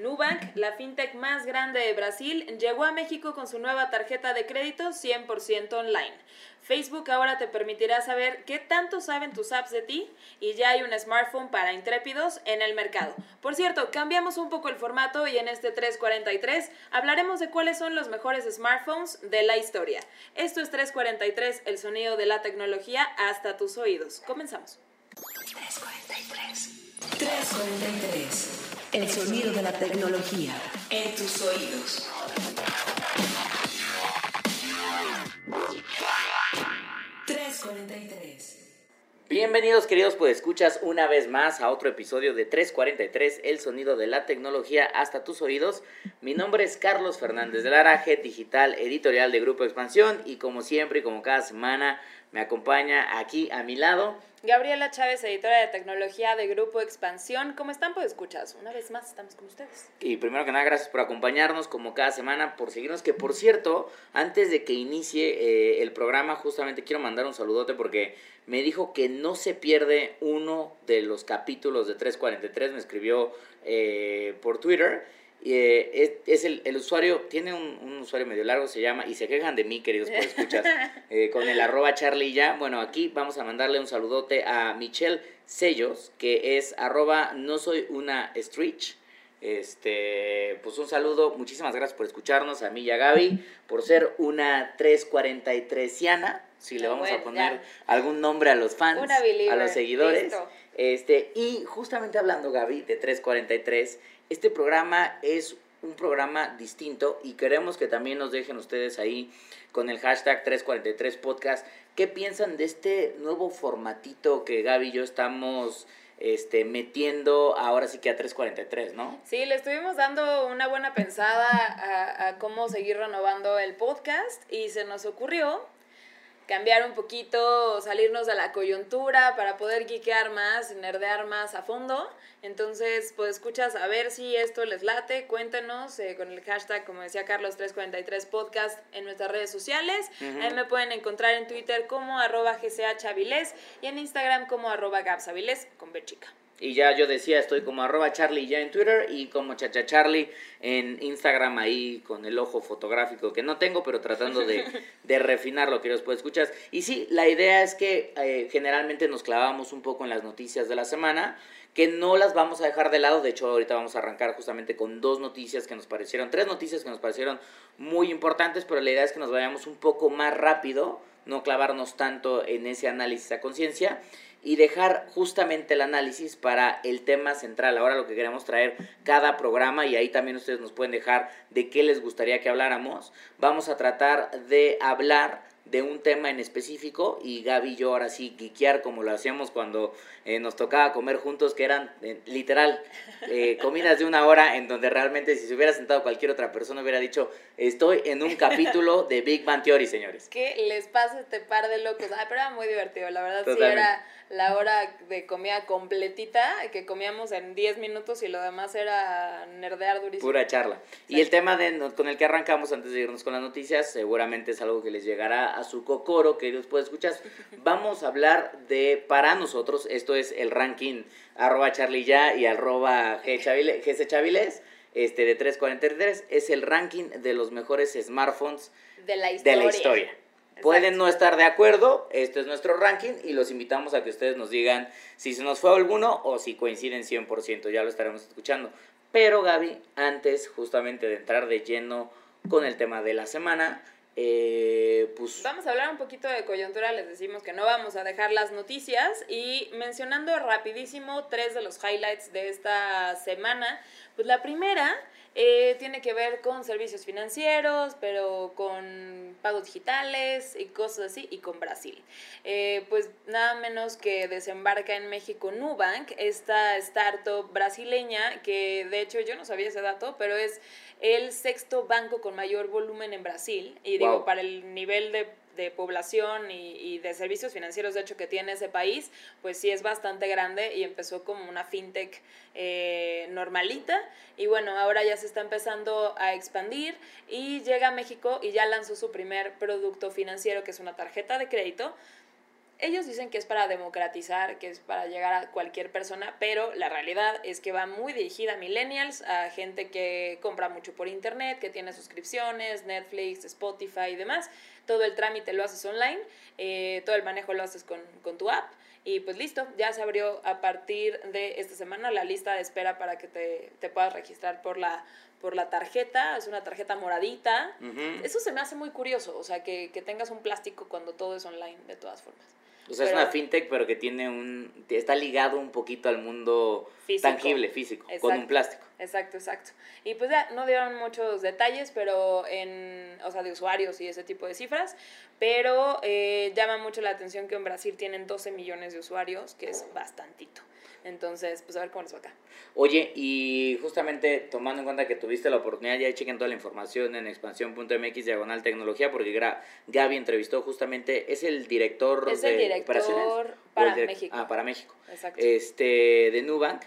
Nubank, la fintech más grande de Brasil, llegó a México con su nueva tarjeta de crédito 100% online. Facebook ahora te permitirá saber qué tanto saben tus apps de ti y ya hay un smartphone para intrépidos en el mercado. Por cierto, cambiamos un poco el formato y en este 343 hablaremos de cuáles son los mejores smartphones de la historia. Esto es 343, el sonido de la tecnología hasta tus oídos. Comenzamos. 343. 343. El sonido de la tecnología en tus oídos. Bienvenidos queridos pues escuchas una vez más a otro episodio de 343, el sonido de la tecnología hasta tus oídos. Mi nombre es Carlos Fernández de Laraje, digital editorial de Grupo Expansión y como siempre y como cada semana me acompaña aquí a mi lado. Gabriela Chávez, editora de tecnología de Grupo Expansión. ¿Cómo están? Pues escuchas, una vez más estamos con ustedes. Y primero que nada, gracias por acompañarnos como cada semana, por seguirnos. Que por cierto, antes de que inicie eh, el programa, justamente quiero mandar un saludote porque me dijo que no se pierde uno de los capítulos de 343. Me escribió eh, por Twitter eh, es, el, usuario, tiene un, usuario medio largo, se llama, y se quejan de mí, queridos por escuchas, eh, con el arroba Charlie ya. Bueno, aquí vamos a mandarle un saludote a Michelle Sellos, que es arroba no soy una stretch. Este, pues un saludo, muchísimas gracias por escucharnos, a mí y a Gaby, por ser una 343iana, si le vamos a poner algún nombre a los fans, a los seguidores. Este, y justamente hablando, Gaby, de 343, este programa es un programa distinto y queremos que también nos dejen ustedes ahí con el hashtag 343podcast qué piensan de este nuevo formatito que Gaby y yo estamos este, metiendo ahora sí que a 343, ¿no? Sí, le estuvimos dando una buena pensada a, a cómo seguir renovando el podcast y se nos ocurrió cambiar un poquito, salirnos de la coyuntura para poder geekear más, nerdear más a fondo. Entonces, pues escuchas a ver si esto les late, cuéntenos eh, con el hashtag, como decía Carlos, 343 podcast en nuestras redes sociales. Ahí me pueden encontrar en Twitter como arroba gchavilés y en Instagram como arroba gapsavilés con B chica. Y ya yo decía, estoy como arroba Charlie ya en Twitter y como Chacha Charlie en Instagram ahí con el ojo fotográfico que no tengo, pero tratando de, de refinar lo que después escuchas. Y sí, la idea es que eh, generalmente nos clavamos un poco en las noticias de la semana, que no las vamos a dejar de lado. De hecho, ahorita vamos a arrancar justamente con dos noticias que nos parecieron, tres noticias que nos parecieron muy importantes, pero la idea es que nos vayamos un poco más rápido, no clavarnos tanto en ese análisis a conciencia y dejar justamente el análisis para el tema central. Ahora lo que queremos traer cada programa y ahí también ustedes nos pueden dejar de qué les gustaría que habláramos. Vamos a tratar de hablar de un tema en específico y Gaby y yo ahora sí guiquear como lo hacíamos cuando eh, nos tocaba comer juntos, que eran eh, literal eh, comidas de una hora en donde realmente si se hubiera sentado cualquier otra persona hubiera dicho, estoy en un capítulo de Big Bang Theory, señores. ¿Qué les pasa este par de locos? Ay, pero era muy divertido, la verdad sí era la hora de comida completita, que comíamos en 10 minutos y lo demás era nerdear durísimo. Pura charla. Y el tema de, con el que arrancamos antes de irnos con las noticias, seguramente es algo que les llegará a su cocoro, que después escuchar. Vamos a hablar de, para nosotros, esto es el ranking arroba charlie ya y arroba gc chaviles, este de 343, es el ranking de los mejores smartphones de la historia. De la historia. Pueden no estar de acuerdo, este es nuestro ranking y los invitamos a que ustedes nos digan si se nos fue alguno o si coinciden 100%, ya lo estaremos escuchando. Pero Gaby, antes justamente de entrar de lleno con el tema de la semana, eh, pues... Vamos a hablar un poquito de coyuntura, les decimos que no vamos a dejar las noticias y mencionando rapidísimo tres de los highlights de esta semana, pues la primera eh, tiene que ver con servicios financieros, pero con pagos digitales y cosas así, y con Brasil. Eh, pues nada menos que desembarca en México Nubank, esta startup brasileña, que de hecho yo no sabía ese dato, pero es el sexto banco con mayor volumen en Brasil. Y digo, para el nivel de de población y, de servicios financieros, de hecho, que tiene ese país, pues sí es bastante grande y empezó como una fintech eh, normalita. Y bueno, ahora ya se está empezando a expandir y llega a México y ya lanzó su primer producto financiero, que es una tarjeta de crédito ellos dicen que es para democratizar, que es para llegar a cualquier persona, pero la realidad es que va muy dirigida a millennials, a gente que compra mucho por internet, que tiene suscripciones, Netflix, Spotify y demás. Todo el trámite lo haces online, eh, todo el manejo lo haces con, con tu app. Y pues listo, ya se abrió a partir de esta semana la lista de espera para que te, te puedas registrar por la, por la tarjeta, es una tarjeta moradita. Eso se me hace muy curioso, o sea, que, que tengas un plástico cuando todo es online, de todas formas. O sea, es una fintech, pero que tiene un. está ligado un poquito al mundo Físico. tangible, físico, con un plástico. Exacto, exacto. Y pues ya no dieron muchos detalles, pero en, o sea, de usuarios y ese tipo de cifras, pero eh, llama mucho la atención que en Brasil tienen 12 millones de usuarios, que es bastantito. Entonces, pues a ver cómo les va acá. Oye, y justamente tomando en cuenta que tuviste la oportunidad, ya chequen toda la información en expansión.mx diagonal tecnología, porque Gra- Gaby entrevistó justamente, es el director Es de el director operaciones. ¿O el para direct- México. Ah, para México. Exacto. Este, de Nubank.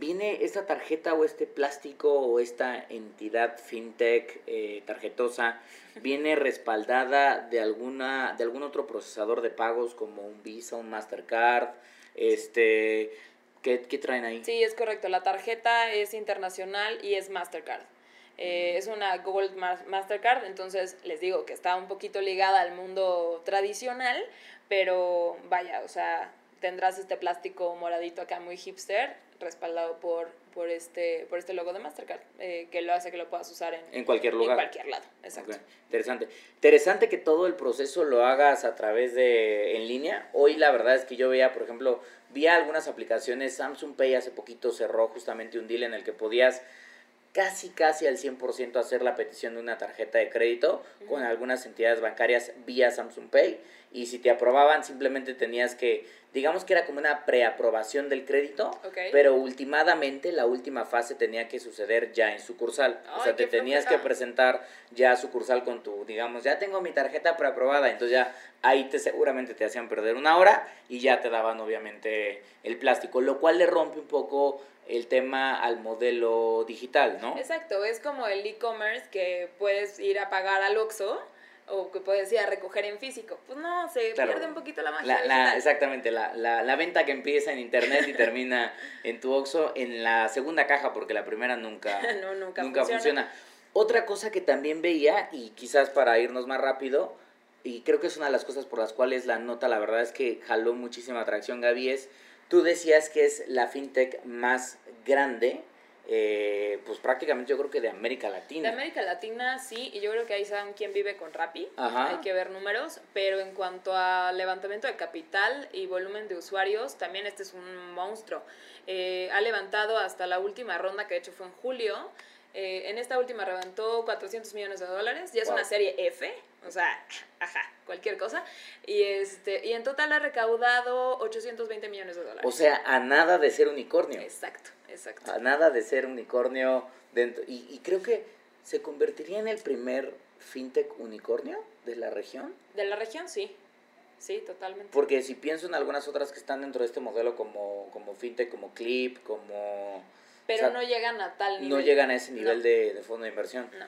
Viene esta tarjeta o este plástico o esta entidad fintech eh, tarjetosa, viene respaldada de alguna de algún otro procesador de pagos como un Visa, un Mastercard, este, ¿qué, qué traen ahí? Sí, es correcto. La tarjeta es internacional y es Mastercard. Eh, es una Gold Ma- Mastercard, entonces les digo que está un poquito ligada al mundo tradicional, pero vaya, o sea, tendrás este plástico moradito acá muy hipster, respaldado por, por, este, por este logo de Mastercard, eh, que lo hace que lo puedas usar en, En cualquier en lugar. cualquier lado. Exacto. Interesante. Interesante que todo el proceso lo hagas a través de en línea. Hoy la verdad es que yo veía, por ejemplo, vi algunas aplicaciones. Samsung Pay hace poquito cerró justamente un deal en el que podías casi casi al 100% hacer la petición de una tarjeta de crédito con algunas entidades bancarias vía Samsung Pay y si te aprobaban simplemente tenías que digamos que era como una preaprobación del crédito pero ultimadamente la última fase tenía que suceder ya en sucursal. O Ay, sea te tenías que presentar ya a sucursal con tu digamos ya tengo mi tarjeta preaprobada entonces ya ahí te seguramente te hacían perder una hora y ya te daban obviamente el plástico lo cual le rompe un poco el tema al modelo digital, ¿no? Exacto, es como el e-commerce que puedes ir a pagar al Oxxo o que puedes ir a recoger en físico. Pues no, se Claro. pierde un poquito la magia La, la- exactamente, la, la, la venta que empieza en internet y termina en tu Oxxo en la segunda caja, porque la primera nunca, No, nunca funciona. funciona. Otra cosa que también veía, y quizás para irnos más rápido, y creo que es una de las cosas por las cuales la nota, la verdad es que jaló muchísima atracción, Gaby, es, tú decías que es la fintech más grande, eh, pues prácticamente yo creo que de América De Latina. América Latina sí, y yo creo que ahí saben quién vive con Rappi. Ajá. Hay que ver números, pero en cuanto a levantamiento de capital y volumen de usuarios, también este es un monstruo. Eh, ha levantado hasta la última ronda, que de hecho fue en julio. Eh, en esta última levantó 400 millones de dólares, ya es Wow. una serie F, o sea, ajá, cualquier cosa. Y, este, y en total ha recaudado 820 millones de dólares. O sea, a nada de ser unicornio. exacto, exacto. a nada de ser unicornio dentro. Y, y creo que se convertiría en el primer fintech unicornio de la región. De la región, sí. Sí, totalmente. Porque si pienso en algunas otras que están dentro de este modelo como, como fintech, como Clip, como... Pero o sea, no llegan a tal nivel. no llegan a ese nivel No. de, de fondo de inversión. No.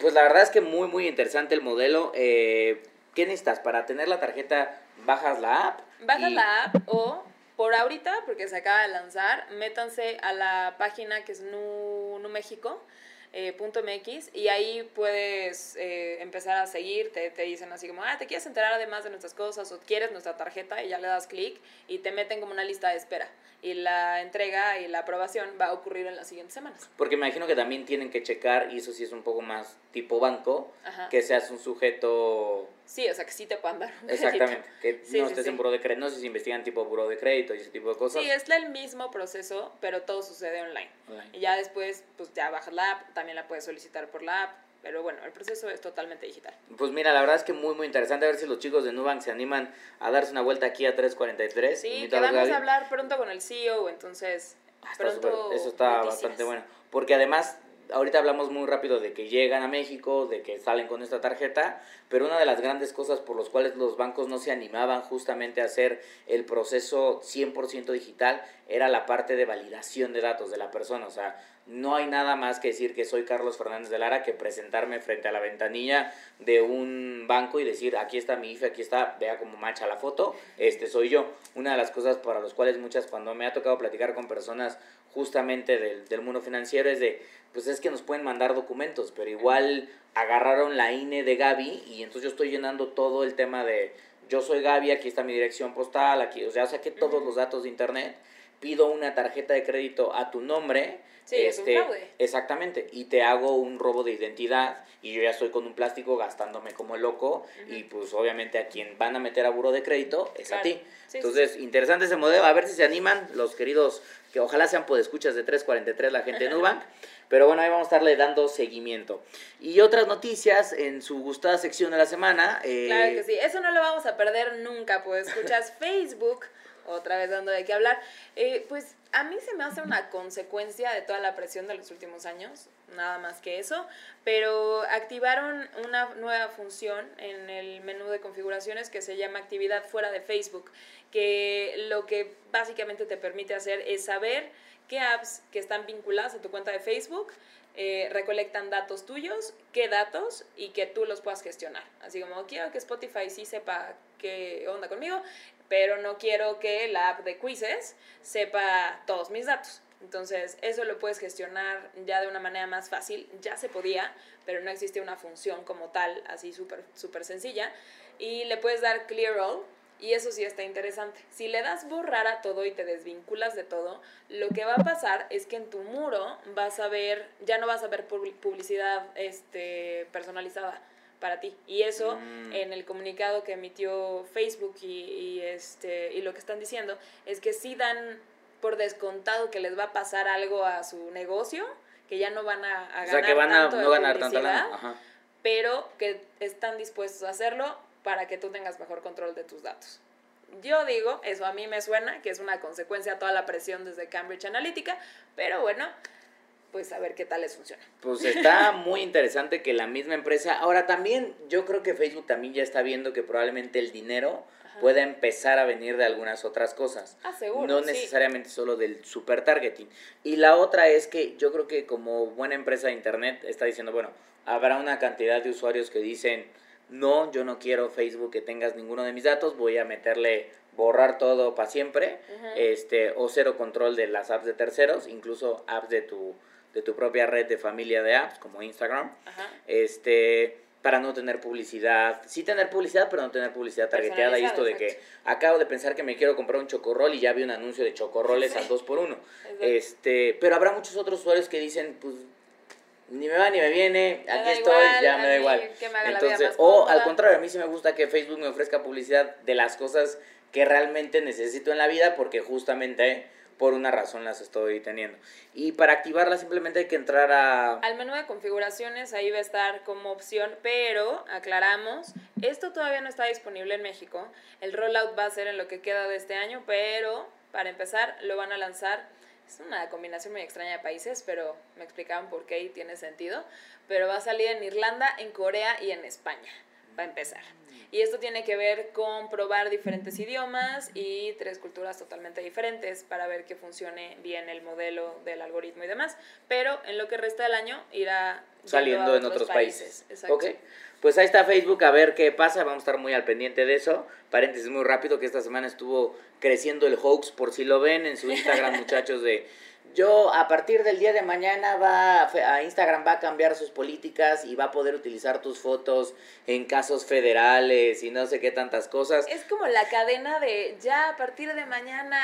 Pues la verdad es que muy, muy interesante el modelo. Eh, ¿Qué necesitas? Para tener la tarjeta, bajas la app. Bajas y- la app o por ahorita, porque se acaba de lanzar, métanse a la página que es Nu, Nu México. eh, punto .mx y ahí puedes eh, empezar a seguir, te, te dicen así como, ah, te quieres enterar además de nuestras cosas o quieres nuestra tarjeta y ya le das clic y te meten como una lista de espera y la entrega y la aprobación va a ocurrir en las siguientes semanas. Porque me imagino que también tienen que checar, y eso sí es un poco más tipo banco, Ajá. que seas un sujeto Sí, o sea que sí te puedan dar un crédito. Exactamente, que Sí, no sí, estés sí. en buro de crédito, no sé si investigan tipo buro de crédito y ese tipo de cosas. Sí, es el mismo proceso, pero todo sucede online. Online. Y ya después, pues ya bajas la app, también la puedes solicitar por la app, pero bueno, el proceso es totalmente digital. Pues mira, la verdad es que muy muy interesante a ver si los chicos de Nubank se animan a darse una vuelta aquí a 343. Sí, que vamos a hablar pronto con el CEO, entonces Ah, está pronto súper- eso está noticias. bastante bueno. Porque además, ahorita hablamos muy rápido de que llegan a México, de que salen con esta tarjeta, pero una de las grandes cosas por las cuales los bancos no se animaban justamente a hacer el proceso 100% digital era la parte de validación de datos de la persona. O sea, no hay nada más que decir que soy Carlos Fernández de Lara que presentarme frente a la ventanilla de un banco y decir, aquí está mi IFE, aquí está, vea cómo macha la foto, este soy yo. Una de las cosas para las cuales muchas, cuando me ha tocado platicar con personas justamente del, del mundo financiero, es de, pues es que nos pueden mandar documentos, pero igual agarraron la INE de Gaby y entonces yo estoy llenando todo el tema de, yo soy Gaby, aquí está mi dirección postal, aquí, o sea, saqué todos los datos de internet, pido una tarjeta de crédito a tu nombre, Sí, es un fraude. Exactamente, y te hago un robo de identidad y yo ya estoy con un plástico gastándome como loco y pues obviamente a quien van a meter a buro de crédito es a ti. Sí, sí, Entonces, interesante ese modelo, a ver si se animan los queridos, que ojalá sean escuchas de 343 la gente de Nubank, pero bueno, ahí vamos a estarle dando seguimiento. Y otras noticias en su gustada sección de la semana. eh, Claro que sí, eso no lo vamos a perder nunca, pues escuchas Facebook, otra vez dando de qué hablar. Eh, pues a mí se me hace una consecuencia de toda la presión de los últimos años, nada más que eso, pero activaron una nueva función en el menú de configuraciones que se llama actividad fuera de Facebook, que lo que básicamente te permite hacer es saber qué apps que están vinculadas a tu cuenta de Facebook eh, recolectan datos tuyos, qué datos y que tú los puedas gestionar. Así como quiero que Spotify sí sepa qué onda conmigo, pero no quiero que la app de quizzes sepa todos mis datos. Entonces, eso lo puedes gestionar ya de una manera más fácil. Ya se podía, pero no existe una función como tal, así súper súper sencilla. Y le puedes dar clear all, y eso sí está interesante. Si le das borrar a todo y te desvinculas de todo, lo que va a pasar es que en tu muro vas a ver, ya no vas a ver publi- publicidad este, personalizada para ti. Y eso Mm. en el comunicado que emitió Facebook y, y, este, y lo que están diciendo es que sí dan por descontado que les va a pasar algo a su negocio, que ya no van a, a o ganar sea, que van a tanto no ganar tanta lana. Pero que están dispuestos a hacerlo para que tú tengas mejor control de tus datos. Yo digo, eso a mí me suena, que es una consecuencia a toda la presión desde Cambridge Analytica, pero bueno, pues a ver qué tal les funciona. Pues está muy interesante que la misma empresa. Ahora también, yo creo que Facebook también ya está viendo que probablemente el dinero Ajá. pueda empezar a venir de algunas otras cosas. Ah, seguro, No sí. necesariamente solo del super targeting. Y la otra es que yo creo que como buena empresa de internet está diciendo, bueno, habrá una cantidad de usuarios que dicen, no, yo no quiero Facebook que tengas ninguno de mis datos, voy a meterle borrar todo para siempre, este, o cero control de las apps de terceros, incluso apps de tu, de tu propia red de familia de apps, como Instagram, Ajá. este, para no tener publicidad, sí tener publicidad, pero no tener publicidad targeteada, y esto de que acabo de pensar que me quiero comprar un chocorrol y ya vi un anuncio de chocorroles al 2 por 1 Exacto. este, pero habrá muchos otros usuarios que dicen, pues, ni me va ni me viene, Me aquí estoy, igual, ya me da igual. que me haga la vida Entonces, más o al contrario, a mí sí me gusta que Facebook me ofrezca publicidad de las cosas que realmente necesito en la vida porque justamente por una razón las estoy teniendo. Y para activarlas simplemente hay que entrar a... Al menú de configuraciones ahí va a estar como opción, pero aclaramos, esto todavía no está disponible en México. El rollout va a ser en lo que queda de este año, pero para empezar lo van a lanzar. Es una combinación muy extraña de países, pero me explicaban por qué y tiene sentido. Pero va a salir en Irlanda, en Corea y en España, para empezar. Y esto tiene que ver con probar diferentes idiomas y tres culturas totalmente diferentes para ver que funcione bien el modelo del algoritmo y demás. Pero en lo que resta del año irá saliendo en otros países. Exacto. Ok. Pues ahí está Facebook, a ver qué pasa, vamos a estar muy al pendiente de eso. Paréntesis muy rápido, que esta semana estuvo creciendo el hoax, por si lo ven en su Instagram, muchachos, de yo a partir del día de mañana va a Instagram va a cambiar sus políticas y va a poder utilizar tus fotos en casos federales y no sé qué tantas cosas. Es como la cadena de ya a partir de mañana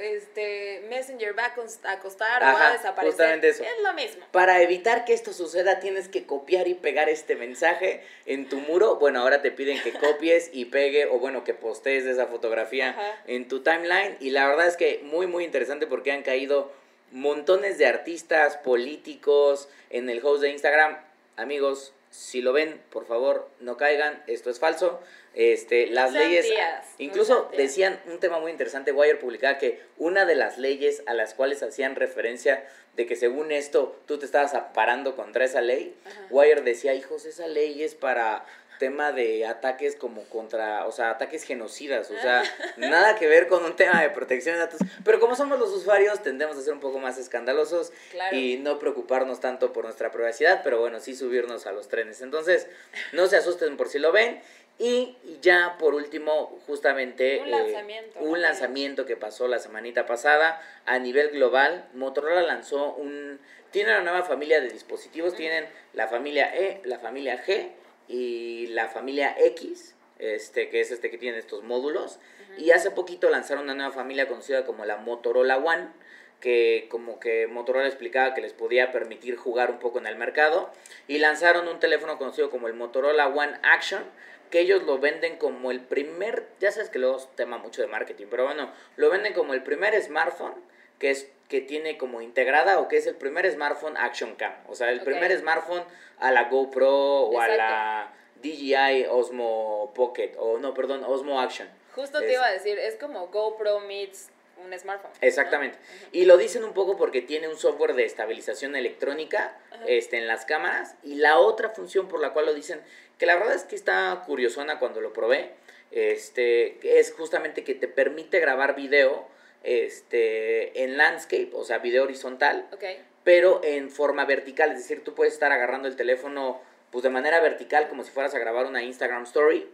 este Messenger va a cons- a costar o va a desaparecer. justamente eso. Es lo mismo. Para evitar que esto suceda, tienes que copiar y pegar este mensaje en tu muro. Bueno, ahora te piden que copies y pegue, o bueno, que postees esa fotografía Ajá. en tu timeline. Y la verdad es que muy, muy interesante porque han caído montones de artistas, políticos en el host de Instagram. Amigos, si lo ven, por favor, no caigan, esto es falso. Este, las leyes, incluso decían un tema muy interesante, Wire publicaba que una de las leyes a las cuales hacían referencia de que según esto tú te estabas parando contra esa ley, Ajá. Wire decía, hijos, esa ley es para tema de ataques como contra, o sea, ataques genocidas, o sea, nada que ver con un tema de protección de datos, pero como somos los usuarios tendemos a ser un poco más escandalosos y no preocuparnos tanto por nuestra privacidad, pero bueno, sí subirnos a los trenes. Entonces, no se asusten por si lo ven. Y ya por último, justamente un eh, lanzamiento, un lanzamiento que pasó la semanita pasada a nivel global, Motorola lanzó un tiene una nueva familia de dispositivos, tienen la familia E, la familia G y la familia X, este, que es este que tiene estos módulos. Y hace poquito lanzaron una nueva familia conocida como la Motorola One, que como que Motorola explicaba que les podía permitir jugar un poco en el mercado. Y lanzaron un teléfono conocido como el Motorola One Action, que ellos lo venden como el primer, ya sabes que luego es tema mucho de marketing, pero bueno, lo venden como el primer smartphone que es que tiene como integrada o que es el primer smartphone Action Cam, o sea, el primer smartphone a la GoPro o a la DJI Osmo Pocket o no, perdón, Osmo Action. Justo te iba a decir, es como GoPro meets un smartphone. Exactamente. Y lo dicen un poco porque tiene un software de estabilización electrónica este, en las cámaras. Y la otra función por la cual lo dicen, que la verdad es que está curiosona cuando lo probé, este, es justamente que te permite grabar video este, en landscape, o sea, video horizontal, pero en forma vertical, es decir, tú puedes estar agarrando el teléfono pues de manera vertical como si fueras a grabar una Instagram story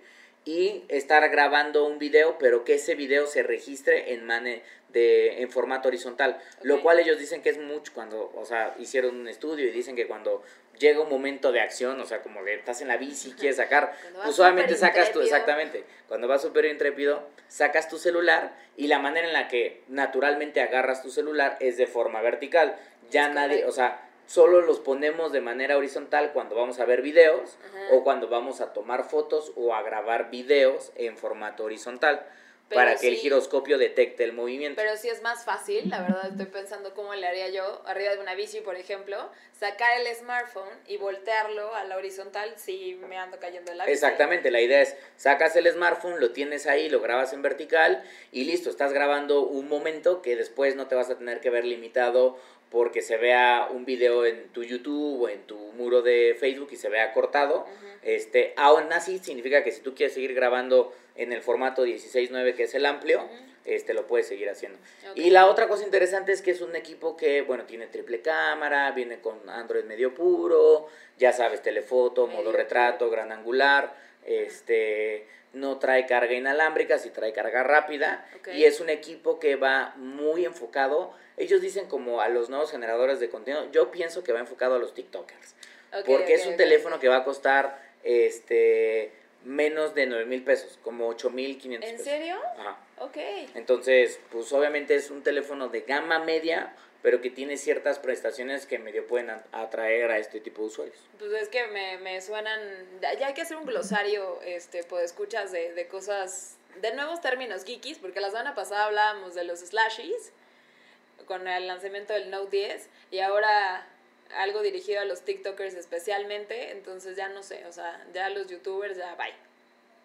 y estar grabando un video, pero que ese video se registre en, mane de, en formato horizontal, lo cual ellos dicen que es mucho cuando, o sea, hicieron un estudio y dicen que cuando llega un momento de acción, o sea, como que estás en la bici y quieres sacar, pues solamente sacas tú, exactamente, cuando vas súper intrépido, sacas tu celular y la manera en la que naturalmente agarras tu celular es de forma vertical. Ya nadie, o sea, solo los ponemos de manera horizontal cuando vamos a ver videos o cuando vamos a tomar fotos o a grabar videos en formato horizontal para que el giroscopio detecte el movimiento. Pero sí es más fácil, la verdad estoy pensando cómo le haría yo arriba de una bici, por ejemplo, sacar el smartphone y voltearlo a la horizontal si me ando cayendo en la bici. Exactamente, la idea es sacas el smartphone, lo tienes ahí, lo grabas en vertical y listo, estás grabando un momento que después no te vas a tener que ver limitado porque se vea un video en tu YouTube o en tu muro de Facebook y se vea cortado. este, aún así significa que si tú quieres seguir grabando en el formato 16.9 que es el amplio, este lo puedes seguir haciendo. Y la otra cosa interesante es que es un equipo que, bueno, tiene triple cámara, viene con Android medio puro, ya sabes, telefoto, modo retrato, gran angular, este no trae carga inalámbrica, sí trae carga rápida. Y es un equipo que va muy enfocado, ellos dicen como a los nuevos generadores de contenido, yo pienso que va enfocado a los TikTokers. porque es un teléfono que va a costar este menos de 9 mil pesos, como 8 mil 500 ¿En serio? Ajá. Ok. Entonces, pues obviamente es un teléfono de gama media, pero que tiene ciertas prestaciones que medio pueden atraer a este tipo de usuarios. Pues es que me, me suenan, ya hay que hacer un glosario, este, pues escuchas de, de cosas, de nuevos términos geekies, porque la semana pasada hablábamos de los slashies, con el lanzamiento del Note 10, y ahora algo dirigido a los TikTokers especialmente, entonces ya no sé, o sea, ya los YouTubers ya bye.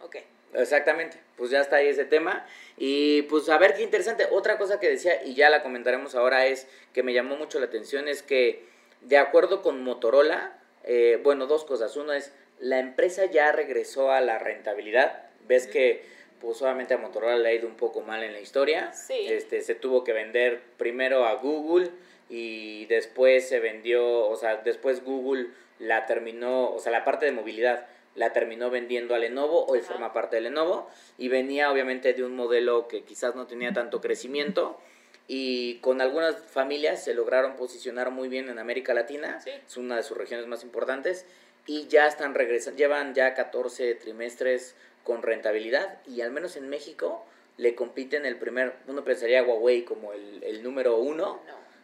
Ok. Exactamente, pues ya está ahí ese tema. Y pues a ver qué interesante. Otra cosa que decía, y ya la comentaremos ahora, es que me llamó mucho la atención, es que de acuerdo con Motorola, eh, bueno, dos cosas. Uno es, la empresa ya regresó a la rentabilidad. Ves que pues obviamente a Motorola le ha ido un poco mal en la historia. Sí. Este, se tuvo que vender primero a Google y después se vendió, o sea, después Google la terminó, o sea, la parte de movilidad la terminó vendiendo a Lenovo, hoy forma parte de Lenovo y venía obviamente de un modelo que quizás no tenía tanto crecimiento y con algunas familias se lograron posicionar muy bien en América Latina, es una de sus regiones más importantes y ya están regresando, llevan ya 14 trimestres con rentabilidad y al menos en México le compiten el primer, uno pensaría Huawei como el, el número uno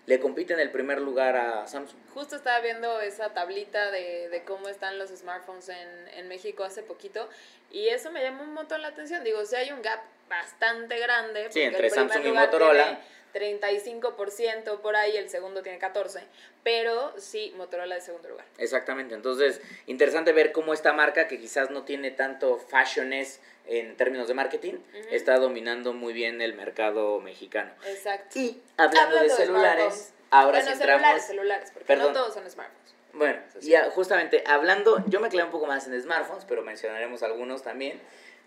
le compite en el primer lugar a Samsung. Justo estaba viendo esa tablita de, de cómo están los smartphones en, en, México hace poquito y eso me llamó un montón la atención. Digo, si hay un gap bastante grande. Sí, entre Samsung y Motorola. 35% por ahí, el segundo tiene 14%, pero sí, Motorola de segundo lugar. Exactamente, entonces interesante ver cómo esta marca, que quizás no tiene tanto fashiones en términos de marketing, está dominando muy bien el mercado mexicano. Exacto. Y hablando, de celulares, ahora bueno, celulares, celulares, porque no todos son smartphones. Bueno, y justamente hablando, yo me clavé un poco más en smartphones, pero mencionaremos algunos también.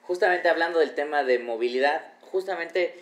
Justamente hablando del tema de movilidad, justamente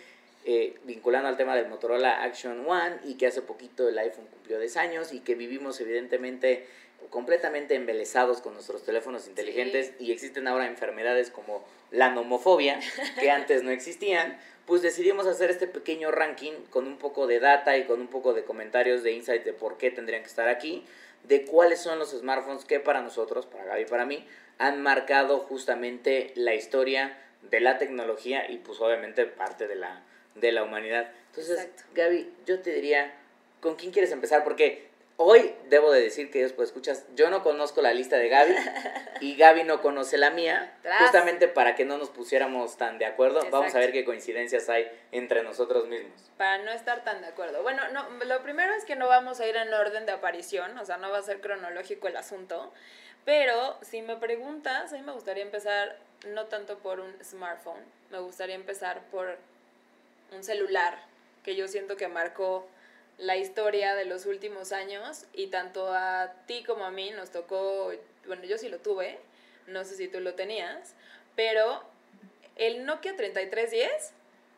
eh, vinculando al tema del Motorola Action One y que hace poquito el iPhone cumplió 10 años y que vivimos evidentemente completamente embelesados con nuestros teléfonos inteligentes y existen ahora enfermedades como la nomofobia que antes no existían, pues decidimos hacer este pequeño ranking con un poco de data y con un poco de comentarios de insight de por qué tendrían que estar aquí, de cuáles son los smartphones que para nosotros, para Gaby y para mí, han marcado justamente la historia de la tecnología y pues obviamente parte de la, de la humanidad. Entonces, Gaby, yo te diría, ¿con quién quieres empezar? Porque Hoy debo de decir que después escuchas, yo no conozco la lista de Gaby y Gaby no conoce la mía, justamente para que no nos pusiéramos tan de acuerdo. Vamos a ver qué coincidencias hay entre nosotros mismos. Para no estar tan de acuerdo. Bueno, no, lo primero es que no vamos a ir en orden de aparición, o sea, no va a ser cronológico el asunto, pero si me preguntas, a mí me gustaría empezar no tanto por un smartphone, me gustaría empezar por un celular que yo siento que marcó la historia de los últimos años y tanto a ti como a mí nos tocó, bueno, yo sí lo tuve, no sé si tú lo tenías, pero el Nokia 3310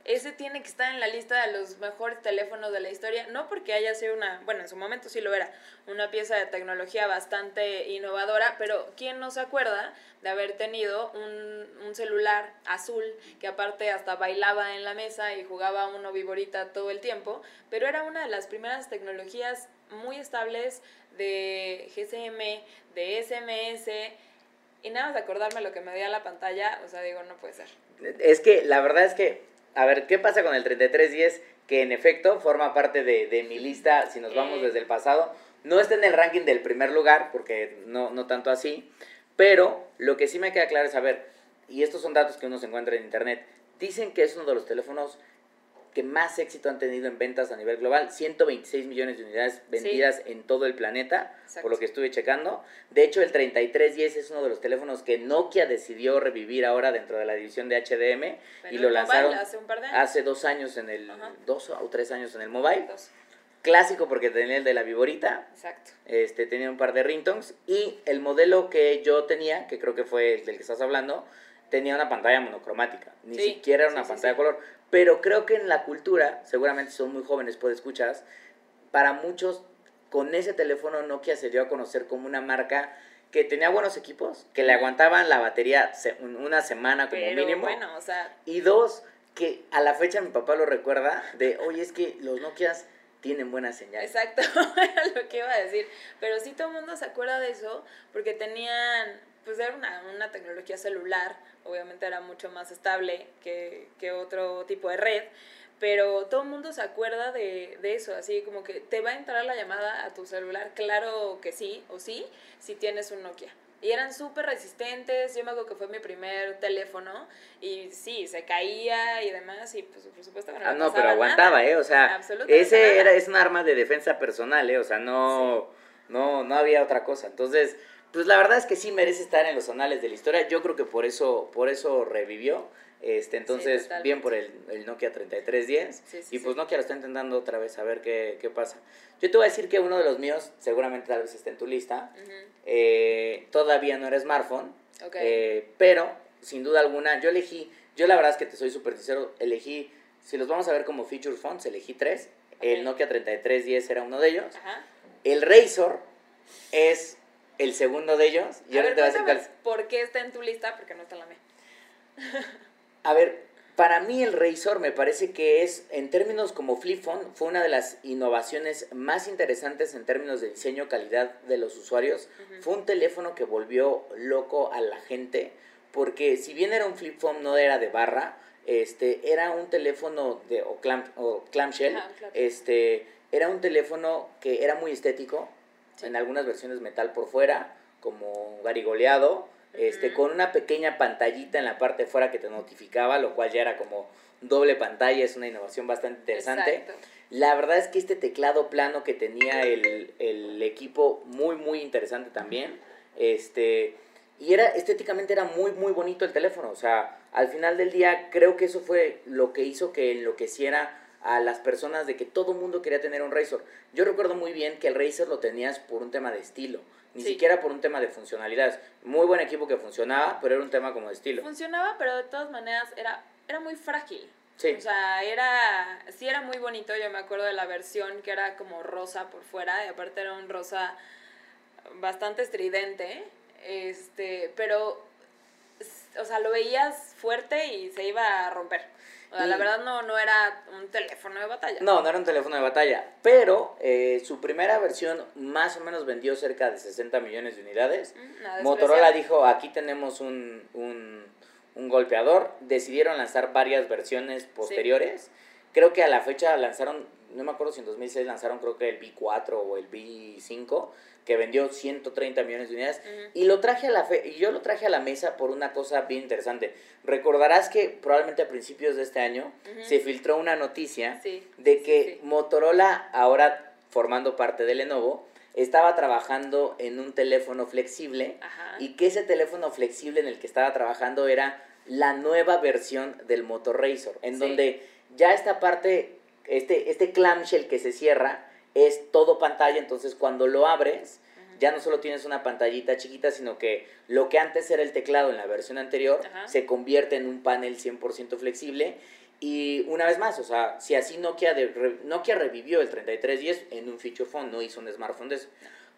ese tiene que estar en la lista de los mejores teléfonos de la historia, no porque haya sido una, bueno, en su momento sí lo era, una pieza de tecnología bastante innovadora, pero ¿quién no se acuerda de haber tenido un, un celular azul que aparte hasta bailaba en la mesa y jugaba uno viborita todo el tiempo, pero era una de las primeras tecnologías muy estables de GSM, de SMS, y nada más de acordarme lo que me dio la pantalla, o sea, digo, no puede ser. Es que la verdad es que a ver, ¿qué pasa con el 3310? Que en efecto forma parte de, mi lista, si nos vamos desde el pasado. No está en el ranking del primer lugar, porque no, no tanto así. Pero lo que sí me queda claro es saber, y estos son datos que uno se encuentra en internet, dicen que es uno de los teléfonos que más éxito han tenido en ventas a nivel global, 126 millones de unidades vendidas en todo el planeta, por lo que estuve checando. De hecho, el 3310 es uno de los teléfonos que Nokia decidió revivir ahora dentro de la división de HDM y lo lanzaron hace, dos años en el, dos o tres años en el mobile. Clásico porque tenía el de la viborita. Exacto. Este, tenía un par de ringtones y el modelo que yo tenía, que creo que fue el del que estás hablando, tenía una pantalla monocromática, ni siquiera era una pantalla de color. Pero creo que en la cultura, seguramente son muy jóvenes, puede escuchar, para muchos con ese teléfono Nokia se dio a conocer como una marca que tenía buenos equipos, que le aguantaban la batería una semana como mínimo. Bueno, o sea... Y dos, que a la fecha mi papá lo recuerda, de, oye, es que los Nokias tienen buena señal. Exacto, era lo que iba a decir. Pero sí todo el mundo se acuerda de eso, porque tenían, pues era una, una tecnología celular, obviamente era mucho más estable que, que otro tipo de red, pero todo el mundo se acuerda de, de, eso, así como que te va a entrar la llamada a tu celular, claro que sí, o sí, si tienes un Nokia. Y eran súper resistentes, yo me acuerdo que fue mi primer teléfono y sí, se caía y demás y pues por supuesto que no Ah, no, pero aguantaba, ¿eh? O sea, ese era, es un arma de defensa personal, ¿eh? O sea, no, no, no había otra cosa. Entonces, pues la verdad es que sí merece estar en los anales de la historia. Yo creo que por eso, por eso revivió. Este, entonces, bien por el, el Nokia 3310. y pues Nokia lo está intentando otra vez a ver qué, qué, pasa. Yo te voy a decir que uno de los míos, seguramente tal vez esté en tu lista, eh, todavía no era smartphone, eh, pero sin duda alguna, yo elegí, yo la verdad es que te soy súper sincero, elegí, si los vamos a ver como feature phones, elegí tres. El Nokia 3310 era uno de ellos. El Razor es el segundo de ellos. Y a ver, te a ¿Por qué está en tu lista? Porque no está en la mía. a ver, para mí el Razor me parece que es, en términos como flip phone, fue una de las innovaciones más interesantes en términos de diseño, calidad de los usuarios. Fue un teléfono que volvió loco a la gente, porque si bien era un flip phone, no era de barra, este, era un teléfono de, o, o clamshell, este, era un teléfono que era muy estético, en algunas versiones metal por fuera, como garigoleado, este, con una pequeña pantallita en la parte de fuera que te notificaba, lo cual ya era como doble pantalla, es una innovación bastante interesante. La verdad es que este teclado plano que tenía el, el equipo, muy, muy interesante también. Este, y era, estéticamente era muy, muy bonito el teléfono. O sea, al final del día creo que eso fue lo que hizo que enloqueciera a las personas de que todo mundo quería tener un Razor. Yo recuerdo muy bien que el Razer lo tenías por un tema de estilo, ni Sí. siquiera por un tema de funcionalidades. Muy buen equipo que funcionaba, pero era un tema como de estilo. Funcionaba, pero de todas maneras era, era muy frágil. Sí. O sea, era, sí era muy bonito, yo me acuerdo de la versión que era como rosa por fuera, y aparte era un rosa bastante estridente, este, pero, o sea, lo veías fuerte y se iba a romper. O sea, la verdad no, no era un teléfono de batalla. No, no era un teléfono de batalla, pero eh, su primera versión más o menos vendió cerca de 60 millones de unidades. Mm, Motorola dijo, aquí tenemos un, un, un golpeador. Decidieron lanzar varias versiones posteriores. Creo que a la fecha lanzaron, no me acuerdo si en 2006 lanzaron creo que el B4 o el B5, que vendió 130 millones de unidades. Y lo traje a la fe y yo lo traje a la mesa por una cosa bien interesante. Recordarás que probablemente a principios de este año se filtró una noticia Sí, de que sí. Motorola, ahora formando parte de Lenovo, estaba trabajando en un teléfono flexible Ajá. y que ese teléfono flexible en el que estaba trabajando era la nueva versión del Moto Razor, en donde ya esta parte, este, este clamshell que se cierra, es todo pantalla, entonces cuando lo abres, Ujú. ya no solo tienes una pantallita chiquita, sino que lo que antes era el teclado en la versión anterior Ajá. se convierte en un panel 100% flexible. Y una vez más, o sea, si así Nokia, de- re- Nokia revivió el 3310 en un feature phone, no hizo un smartphone de eso.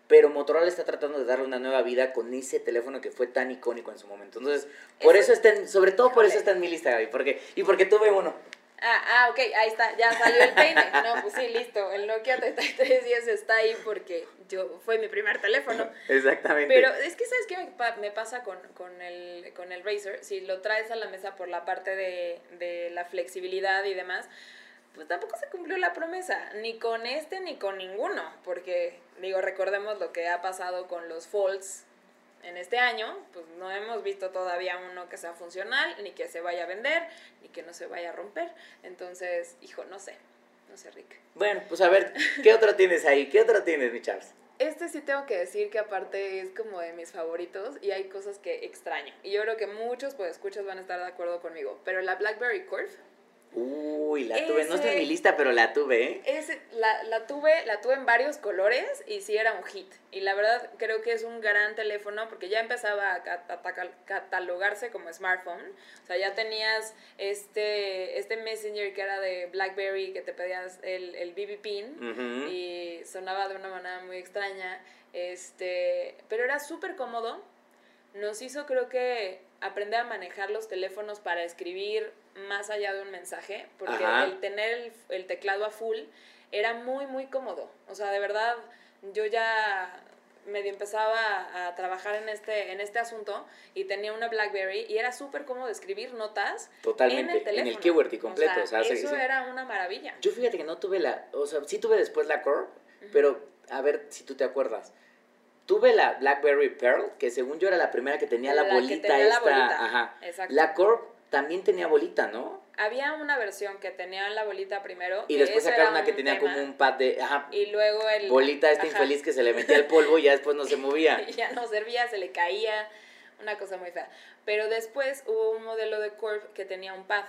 Pero Motorola está tratando de darle una nueva vida con ese teléfono que fue tan icónico en su momento. Entonces, por Eso- eso está en- sobre todo por eso está en mi lista, Gaby. Porque, y porque tuve uno. Ah, ah, ok, ahí está, ya salió el peine. No, pues sí, listo. El Nokia 3310 está ahí porque yo fue mi primer teléfono. Exactamente. Pero es que, ¿sabes qué me, pa- me pasa con, con, el, con el Razer? Si lo traes a la mesa por la parte de, de la flexibilidad y demás, pues tampoco se cumplió la promesa, ni con este ni con ninguno, porque, digo, recordemos lo que ha pasado con los Folds en este año, pues no hemos visto todavía uno que sea funcional, ni que se vaya a vender, ni que no se vaya a romper. Entonces, hijo, no sé, no sé, Rick. Bueno, pues a ver, ¿qué otro tienes ahí? ¿Qué otro tienes, mi Charles? Este sí tengo que decir que aparte es como de mis favoritos y hay cosas que extraño. Y yo creo que muchos pues escuchas van a estar de acuerdo conmigo. Pero la BlackBerry Curve, Uy, la tuve. No está en mi lista, pero la tuve, ¿eh? ese, la, la tuve, la tuve en varios colores y sí era un hit. Y la verdad creo que es un gran teléfono porque ya empezaba a cat- catalogarse como smartphone. O sea, ya tenías este, este Messenger que era de BlackBerry que te pedías el, el BB Pin. Y sonaba de una manera muy extraña, este, pero era súper cómodo. Nos hizo creo que aprender a manejar los teléfonos para escribir más allá de un mensaje, porque Ajá. el tener el, el teclado a full era muy, muy cómodo. O sea, de verdad, yo ya medio empezaba a, trabajar en este, en este asunto y tenía una BlackBerry y era súper cómodo escribir notas Totalmente, en el en el QWERTY completo, o sea, eso sí, era una maravilla. Yo fíjate que no tuve la, o sea, sí tuve después la Curve, pero a ver si tú te acuerdas. Tuve la BlackBerry Pearl, que según yo era la primera que tenía la, bolita tenía la esta, bolita, ajá. exacto. La Curve también tenía bolita, ¿no? Había una versión que tenía la bolita primero. Y después sacaron una que tenía tema, como un pad de, ajá, Y luego el... bolita esta ajá, infeliz que se le metía el polvo y ya después no se movía. ya no servía, se le caía, una cosa muy fea. Pero después hubo un modelo de Curve que tenía un pad,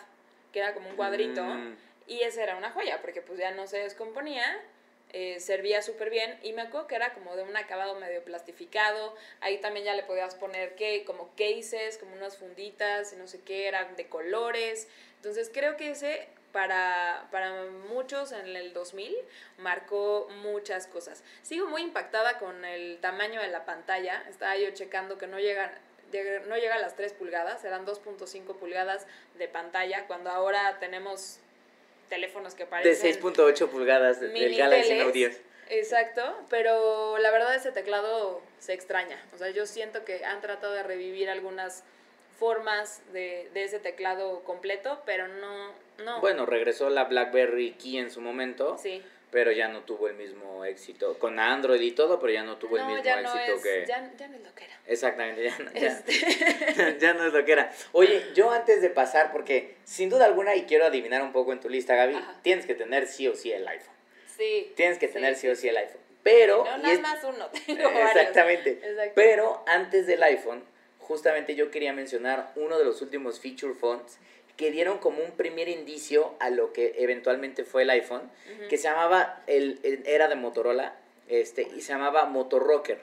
que era como un cuadrito, Mm. y ese era una joya, porque pues ya no se descomponía, eh, servía súper bien, y me acuerdo que era como de un acabado medio plastificado, ahí también ya le podías poner que como cases, como unas funditas, y no sé qué, eran de colores, entonces creo que ese para, para muchos en el 2000 marcó muchas cosas. Sigo muy impactada con el tamaño de la pantalla. Estaba yo checando que no llega, llega- no llega a las 3 pulgadas, eran 2.5 pulgadas de pantalla, cuando ahora tenemos teléfonos que De parecen 6.8 pulgadas del Galaxy. Note 10. Exacto, pero la verdad ese teclado se extraña. O sea, yo siento que han tratado de revivir algunas formas de, de ese teclado completo, pero no, no. Bueno, regresó la BlackBerry Key en su momento, sí. pero ya no tuvo el mismo éxito. Con Android y todo, pero ya no tuvo el mismo ya no éxito es, que... ya, ya no es lo que era. Exactamente, ya, no- ya- Este, ya no es lo que era. Oye, yo antes de pasar, porque sin duda alguna, y quiero adivinar un poco en tu lista, Gaby, Ajá. tienes que tener sí o sí el iPhone. sí. Tienes que Sí, tener sí, o sí, el iPhone. Pero... No, nada es- más uno, tengo. Exactamente. Exacto. Pero antes del iPhone, justamente yo quería mencionar uno de los últimos feature phones que dieron como un primer indicio a lo que eventualmente fue el iPhone, que se llamaba, el, era de Motorola, este, y se llamaba Motorrocker.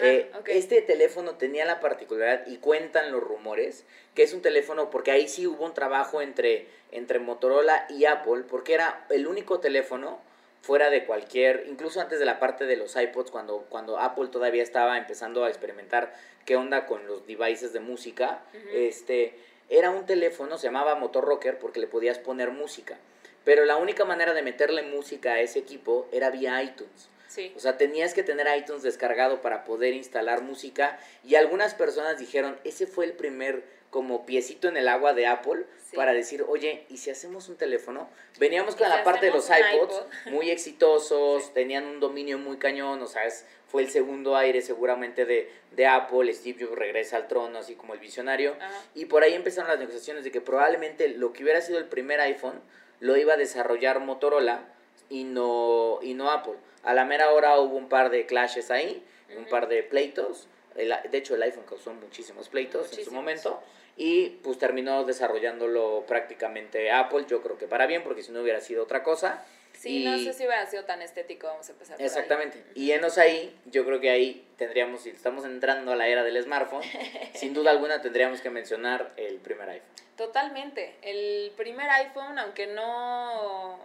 Eh, este teléfono tenía la particularidad, y cuentan los rumores, que es un teléfono, porque ahí sí hubo un trabajo entre, entre Motorola y Apple, porque era el único teléfono fuera de cualquier, incluso antes de la parte de los iPods, cuando, cuando Apple todavía estaba empezando a experimentar qué onda con los devices de música, este, era un teléfono, se llamaba Motor Rocker porque le podías poner música. Pero la única manera de meterle música a ese equipo era vía iTunes. O sea, tenías que tener iTunes descargado para poder instalar música y algunas personas dijeron, ese fue el primer como piecito en el agua de Apple para decir, oye, ¿y si hacemos un teléfono? Veníamos con la parte de los iPods muy exitosos, tenían un dominio muy cañón, o sea, fue el segundo aire seguramente de, de, Apple, Steve Jobs regresa al trono así como el visionario, y por ahí empezaron las negociaciones de que probablemente lo que hubiera sido el primer iPhone lo iba a desarrollar Motorola y no, y no Apple. A la mera hora hubo un par de clashes ahí, un par de pleitos, de hecho el iPhone causó muchísimos pleitos en su momento y pues terminó desarrollándolo prácticamente Apple, yo creo que para bien, porque si no hubiera sido otra cosa. Sí, no sé si hubiera sido tan estético, vamos a empezar. Exactamente. Y enos ahí, yo creo que ahí tendríamos, si estamos entrando a la era del smartphone, sin duda alguna tendríamos que mencionar el primer iPhone. Totalmente. El primer iPhone, aunque no,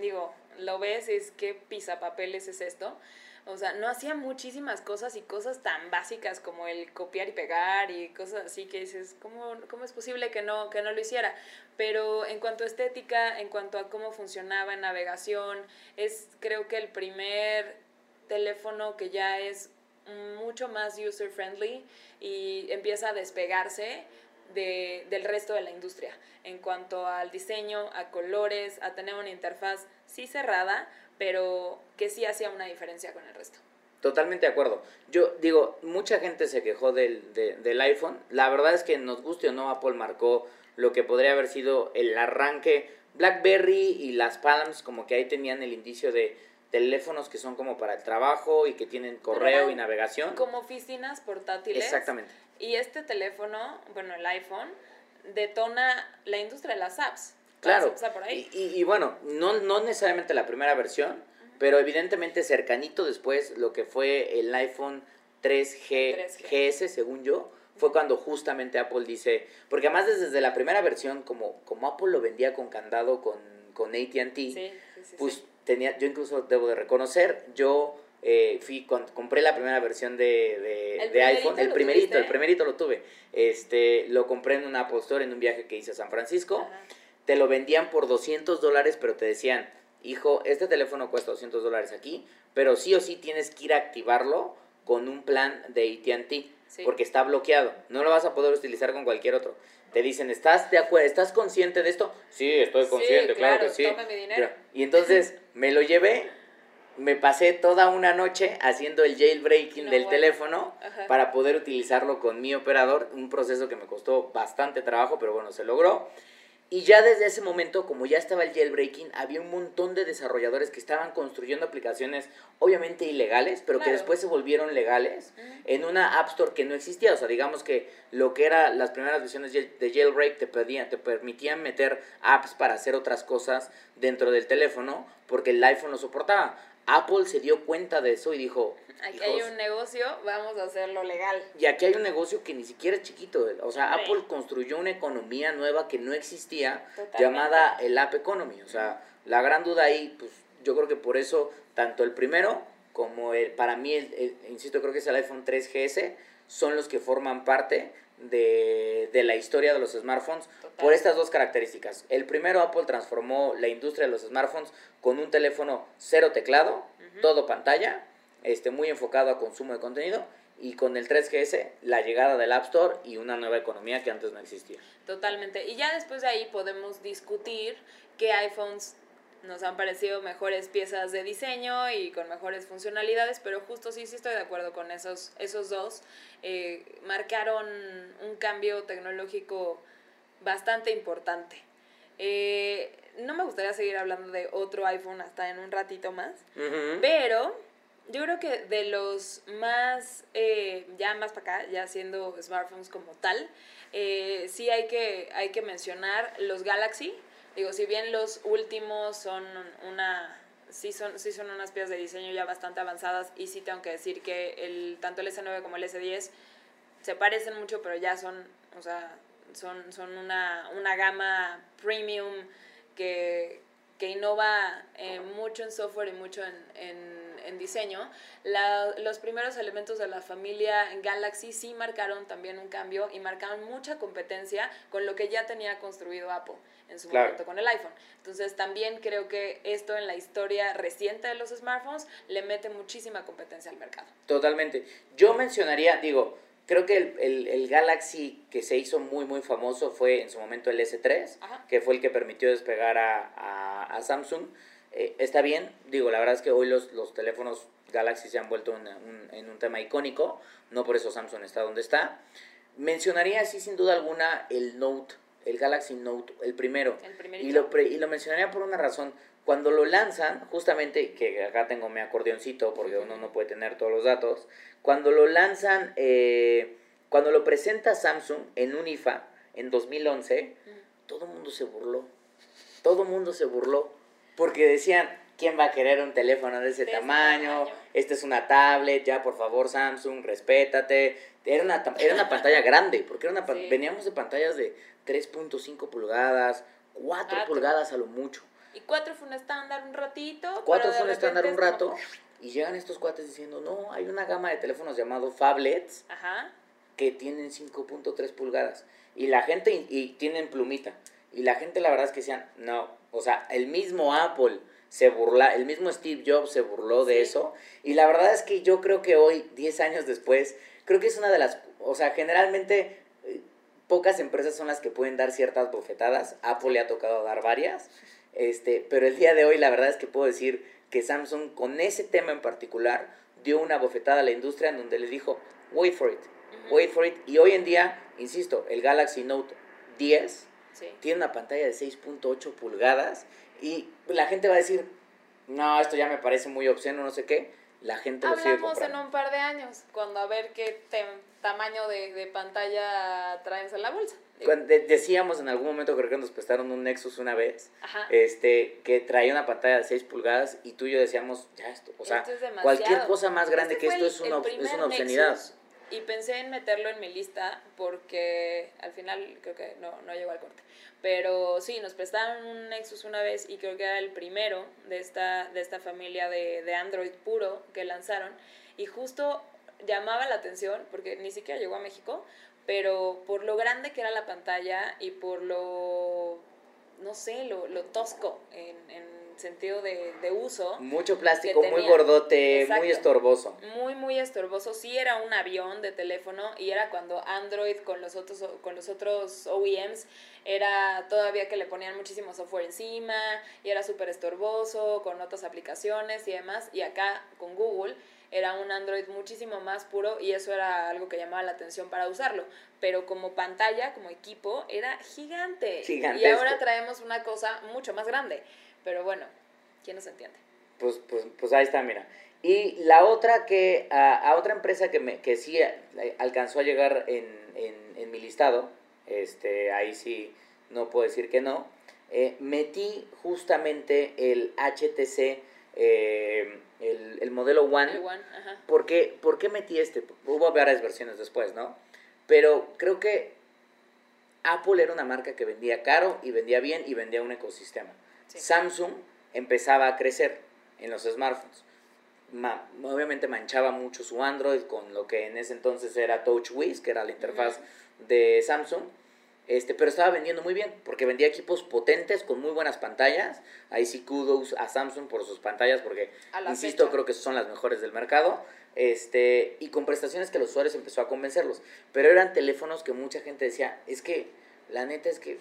digo, lo ves, es que pisapapeles es esto o sea, no hacía muchísimas cosas y cosas tan básicas como el copiar y pegar y cosas así que dices, ¿cómo, cómo es posible que no, que no lo hiciera? Pero en cuanto a estética, en cuanto a cómo funcionaba en navegación, es creo que el primer teléfono que ya es mucho más user friendly y empieza a despegarse de, del resto de la industria en cuanto al diseño, a colores, a tener una interfaz sí cerrada, pero que sí hacía una diferencia con el resto. Totalmente de acuerdo. Yo digo, mucha gente se quejó del, del iPhone. La verdad es que nos guste o no, Apple marcó lo que podría haber sido el arranque. BlackBerry y las Palms como que ahí tenían el indicio de teléfonos que son como para el trabajo y que tienen correo y navegación. Como oficinas portátiles. Exactamente. Y este teléfono, bueno, el iPhone, detona la industria de las apps. Claro. Y, y, bueno, no, no necesariamente la primera versión, pero evidentemente cercanito después lo que fue el iPhone 3G, GS, según yo, fue cuando justamente Apple dice, porque además desde la primera versión, como, como Apple lo vendía con candado con, con ATT, pues tenía, yo incluso debo de reconocer, yo eh, fui compré la primera versión de, de, iPhone, el primerito, el primerito lo tuve, este, lo compré en un Apple Store en un viaje que hice a San Francisco te lo vendían por 200 dólares, pero te decían, hijo, este teléfono cuesta 200 dólares aquí, pero sí o sí tienes que ir a activarlo con un plan de ATT, porque está bloqueado, no lo vas a poder utilizar con cualquier otro. Te dicen, ¿estás de acuerdo? ¿Estás consciente de esto? Sí, estoy consciente, claro, que sí. mi dinero. Y entonces me lo llevé, me pasé toda una noche haciendo el jailbreaking del teléfono para poder utilizarlo con mi operador, un proceso que me costó bastante trabajo, pero bueno, se logró. Y ya desde ese momento, como ya estaba el jailbreaking, había un montón de desarrolladores que estaban construyendo aplicaciones obviamente ilegales, pero que después se volvieron legales en una App Store que no existía. O sea, digamos que lo que eran las primeras versiones de jailbreak te, pedían, te permitían meter apps para hacer otras cosas dentro del teléfono porque el iPhone lo soportaba. Apple se dio cuenta de eso y dijo... Aquí hay un negocio, vamos a hacerlo legal. Y aquí hay un negocio que ni siquiera es chiquito. O sea, Apple construyó una economía nueva que no existía, llamada el App Economy. O sea, la gran duda ahí, pues yo creo que por eso, tanto el primero como el, para mí, el, insisto, creo que es el iPhone 3GS, son los que forman parte de, de la historia de los smartphones por estas dos características. El primero, Apple transformó la industria de los smartphones con un teléfono cero teclado, todo pantalla, este, muy enfocado a consumo de contenido. Y con el 3GS, la llegada del App Store y una nueva economía que antes no existía. Totalmente. Y ya después de ahí podemos discutir qué iPhones nos han parecido mejores piezas de diseño y con mejores funcionalidades, pero justo sí, sí estoy de acuerdo con esos, esos dos. Eh, marcaron un cambio tecnológico bastante importante. Eh, no me gustaría seguir hablando de otro iPhone hasta en un ratito más, pero yo creo que de los más, eh, ya más para acá, ya siendo smartphones como tal, eh, sí hay que, hay que mencionar los Galaxy. Digo, si bien los últimos son una, sí son, sí son unas piezas de diseño ya bastante avanzadas y sí tengo que decir que el, tanto el S9 como el S10 se parecen mucho, pero ya son, o sea, son, son una, una gama premium que, que innova eh, mucho en software y mucho en, en, en diseño. La, los primeros elementos de la familia Galaxy sí marcaron también un cambio y marcaron mucha competencia con lo que ya tenía construido Apple en su Claro. momento con el iPhone. Entonces también creo que esto en la historia reciente de los smartphones le mete muchísima competencia al mercado. Totalmente. Yo mencionaría, digo, creo que el, el- el Galaxy que se hizo muy, muy famoso fue en su momento el S3, Ajá. que fue el que permitió despegar a, a- a Samsung. Eh, está bien, digo, la verdad es que hoy los, los teléfonos Galaxy se han vuelto una- un- en un tema icónico, no por eso Samsung está donde está. Mencionaría así sin duda alguna el Note, el Galaxy Note, el primero. El. Y lo, pre- y lo mencionaría por una razón. Cuando lo lanzan, justamente, que acá tengo mi acordeoncito, porque uno no puede tener todos los datos, cuando lo lanzan, eh, cuando lo presenta Samsung en un IFA en 2011, todo el mundo se burló. Todo el mundo se burló. Porque decían, ¿quién va a querer un teléfono de ese De ese tamaño? Esta es una tablet, ya por favor Samsung, respétate. Era una, era una pantalla grande, porque era una, Sí. veníamos de pantallas de 3.5 pulgadas, 4 Cuatro. pulgadas a lo mucho. Y cuatro fue un estándar un ratito. Cuatro pero de son estándar un rato y llegan estos cuates diciendo, no, hay una gama de teléfonos llamado Fablets Ajá. que tienen 5.3 pulgadas. Y la gente, y, y tienen plumita. Y la gente la verdad es que decían, no, o sea, el mismo Apple se burla, el mismo Steve Jobs se burló de eso. Y la verdad es que yo creo que hoy, 10 años después, creo que es una de las, o sea, generalmente eh, pocas empresas son las que pueden dar ciertas bofetadas. Apple le ha tocado dar varias. Este, pero el día de hoy la verdad es que puedo decir que Samsung con ese tema en particular dio una bofetada a la industria en donde le dijo, wait for it, wait for it. Y hoy en día, insisto, el Galaxy Note 10 Sí. tiene una pantalla de 6.8 pulgadas y la gente va a decir, no, esto ya me parece muy obsceno, no sé qué. La gente lo sigue Hablamos en comprando. un par de años, cuando a ver qué tamaño de, de pantalla traes en la bolsa. Cuando de- decíamos en algún momento, creo que nos prestaron un Nexus una vez, Ajá. este, que traía una pantalla de 6 pulgadas y tú y yo decíamos, ya esto, o sea, Esto es cualquier cosa más grande Este que esto el- es una, es una obscenidad. Nexus, y pensé en meterlo en mi lista porque al final creo que no, no llegó al corte. Pero sí, nos prestaron un Nexus una vez y creo que era el primero de esta, de esta familia de, de Android puro que lanzaron. Y justo llamaba la atención porque ni siquiera llegó a México, pero por lo grande que era la pantalla y por lo, no sé, lo, lo tosco en, en sentido de, de uso. Mucho plástico, muy gordote, Exacto. muy estorboso. muy muy estorboso sí era un avión de teléfono y era cuando Android con los otros con los otros OEMs era todavía que le ponían muchísimo software encima y era súper estorboso con otras aplicaciones y demás y acá con Google era un Android muchísimo más puro y eso era algo que llamaba la atención para usarlo pero como pantalla como equipo era gigante y ahora traemos una cosa mucho más grande pero bueno quién nos entiende Pues, pues, pues ahí está, mira. Y la otra que, a, a otra empresa que, me, que sí alcanzó a llegar en, en, en mi listado, este, ahí sí no puedo decir que no, eh, metí justamente el HTC, eh, el, el modelo One. El One, ajá. ¿Por qué, por qué metí este? Hubo varias versiones después, ¿no? Pero creo que Apple era una marca que vendía caro y vendía bien y vendía un ecosistema. Sí. Samsung empezaba a crecer en los smartphones. Ma- obviamente manchaba mucho su Android con lo que en ese entonces era TouchWiz, que era la interfaz de Samsung. Este, pero estaba vendiendo muy bien, porque vendía equipos potentes con muy buenas pantallas. Ahí sí kudos a Samsung por sus pantallas, porque, insisto, fecha. creo que son las mejores del mercado. Este, y con prestaciones que los usuarios empezó a convencerlos. Pero eran teléfonos que mucha gente decía, es que la neta es que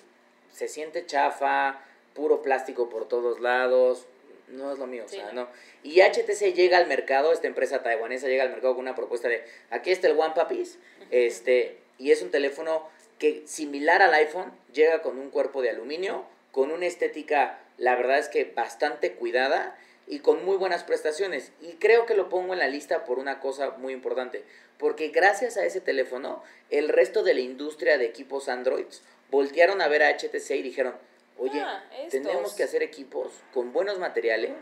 se siente chafa, puro plástico por todos lados, no es lo mío, Sí, o sea, no. Y HTC llega al mercado, esta empresa taiwanesa llega al mercado con una propuesta de, aquí está el One Papis, este, y es un teléfono que similar al iPhone, llega con un cuerpo de aluminio, con una estética, la verdad es que bastante cuidada, y con muy buenas prestaciones. Y creo que lo pongo en la lista por una cosa muy importante, porque gracias a ese teléfono, el resto de la industria de equipos Android voltearon a ver a HTC y dijeron, oye, Ah, tenemos que hacer equipos con buenos materiales,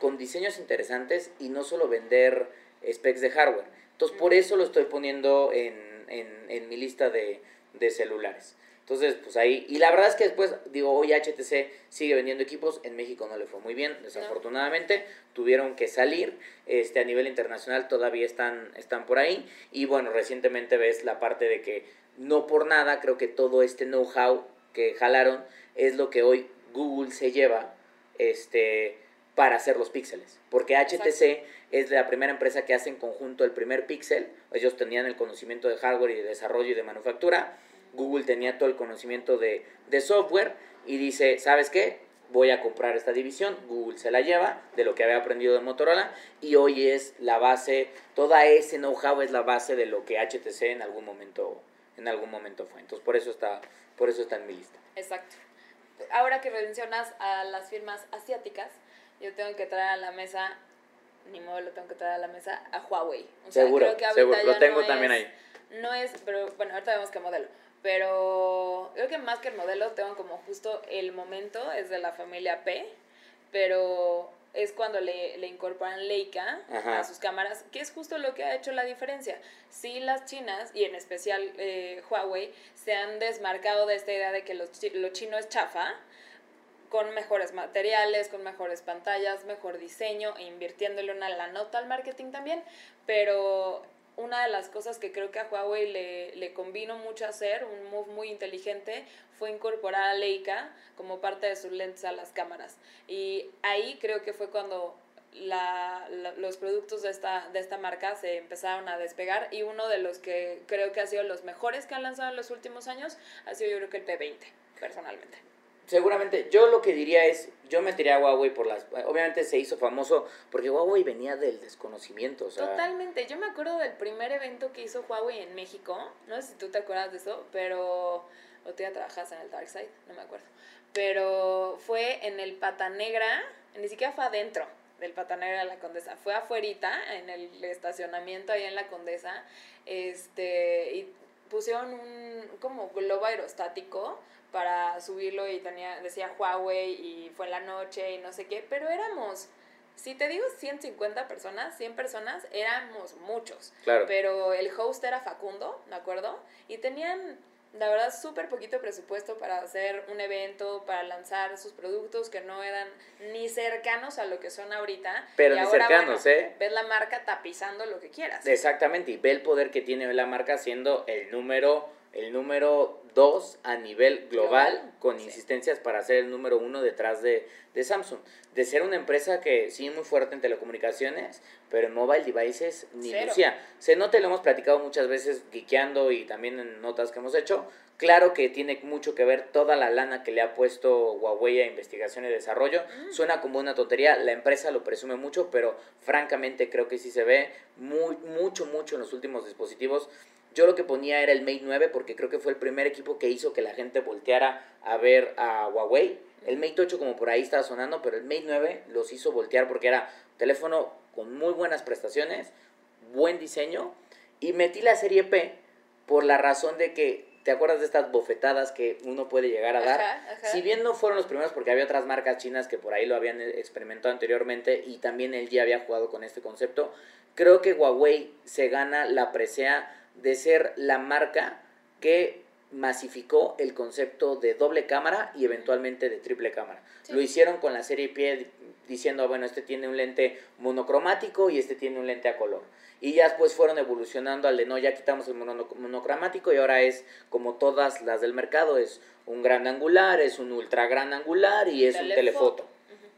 con diseños interesantes y no solo vender specs de hardware. Entonces, por eso lo estoy poniendo en, en, en mi lista de, de celulares. Entonces, pues ahí, y la verdad es que después, digo, hoy HTC sigue vendiendo equipos, en México no le fue muy bien, desafortunadamente, tuvieron que salir, este, a nivel internacional todavía están, están por ahí, y bueno, recientemente ves la parte de que no por nada, creo que todo este know-how que jalaron es lo que hoy Google se lleva, este, para hacer los píxeles, porque HTC es la primera empresa que hace en conjunto el primer píxel, ellos tenían el conocimiento de hardware y de desarrollo y de manufactura, Google tenía todo el conocimiento de, de software y dice, ¿sabes qué? Voy a comprar esta división, Google se la lleva de lo que había aprendido de Motorola y hoy es la base, toda ese know-how es la base de lo que HTC en algún momento en algún momento fue. Entonces por eso está por eso está en mi lista. Exacto. Ahora que mencionas a las firmas asiáticas, yo tengo que traer a la mesa, ni modo lo tengo que traer a la mesa, a Huawei. O sea, seguro, creo que seguro, lo tengo no también es- ahí. No es, pero bueno, ahorita vemos qué modelo. Pero creo que más que el modelo, tengo como justo el momento, es de la familia P, pero es cuando le, le incorporan Leica Ajá. a sus cámaras, que es justo lo que ha hecho la diferencia. Sí, las chinas, y en especial eh, Huawei, se han desmarcado de esta idea de que los chi- lo chino es chafa, con mejores materiales, con mejores pantallas, mejor diseño, e invirtiéndole una la nota al marketing también, pero una de las cosas que creo que a Huawei le, le convino mucho hacer, un move muy inteligente, fue incorporar a Leica como parte de sus lentes a las cámaras. Y ahí creo que fue cuando la, la- los productos de esta, de esta marca se empezaron a despegar y uno de los que creo que ha sido los mejores que han lanzado en los últimos años ha sido yo creo que el P20, personalmente. Seguramente, yo lo que diría es, yo metería a Huawei por las... Obviamente se hizo famoso porque Huawei venía del desconocimiento, o sea... Totalmente. Yo me acuerdo del primer evento que hizo Huawei en México. No sé si tú te acuerdas de eso, pero. O tú ya trabajas en el Dark Side, no me acuerdo. Pero fue en el Pata Negra, ni siquiera fue adentro del Pata Negra de la Condesa, fue afuerita, en el estacionamiento ahí en la Condesa. Este. Y pusieron un como globo aerostático para subirlo y tenía, decía Huawei y fue en la noche y no sé qué, pero éramos, si te digo 150 personas, 100 personas, éramos muchos. Claro. Pero el host era Facundo, ¿me acuerdo? Y tenían, la verdad, súper poquito presupuesto para hacer un evento, para lanzar sus productos que no eran ni cercanos a lo que son ahorita. Pero Y ni ahora, cercanos, bueno, ¿eh? Ves la marca tapizando lo que quieras. Exactamente, y ve el poder que tiene la marca siendo el número el número 2 a nivel global, Global, con sí. insistencias para ser el número uno detrás de, de Samsung. De ser una empresa que sí muy fuerte en telecomunicaciones, pero en mobile devices ni Cero. lucía. Se nota, lo hemos platicado muchas veces geekeando y también en notas que hemos hecho. Claro que tiene mucho que ver toda la lana que le ha puesto Huawei a investigación y desarrollo. Suena como una tontería, la empresa lo presume mucho, pero francamente creo que sí se ve muy, mucho, mucho en los últimos dispositivos. Yo lo que ponía era el Mate 9 porque creo que fue el primer equipo que hizo que la gente volteara a ver a Huawei. El Mate 8 como por ahí estaba sonando, pero el Mate 9 los hizo voltear porque era un teléfono con muy buenas prestaciones, buen diseño y metí la serie P por la razón de que te acuerdas de estas bofetadas que uno puede llegar a dar. Ajá, ajá. Si bien no fueron los primeros porque había otras marcas chinas que por ahí lo habían experimentado anteriormente y también él ya había jugado con este concepto, creo que Huawei se gana la presea de ser la marca que masificó el concepto de doble cámara y eventualmente de triple cámara. Sí. Lo hicieron con la serie P diciendo, bueno, este tiene un lente monocromático y este tiene un lente a color. Y ya después fueron evolucionando al de no, ya quitamos el mono- monocromático y ahora es como todas las del mercado, es un gran angular, es un ultra gran angular y es un telefoto.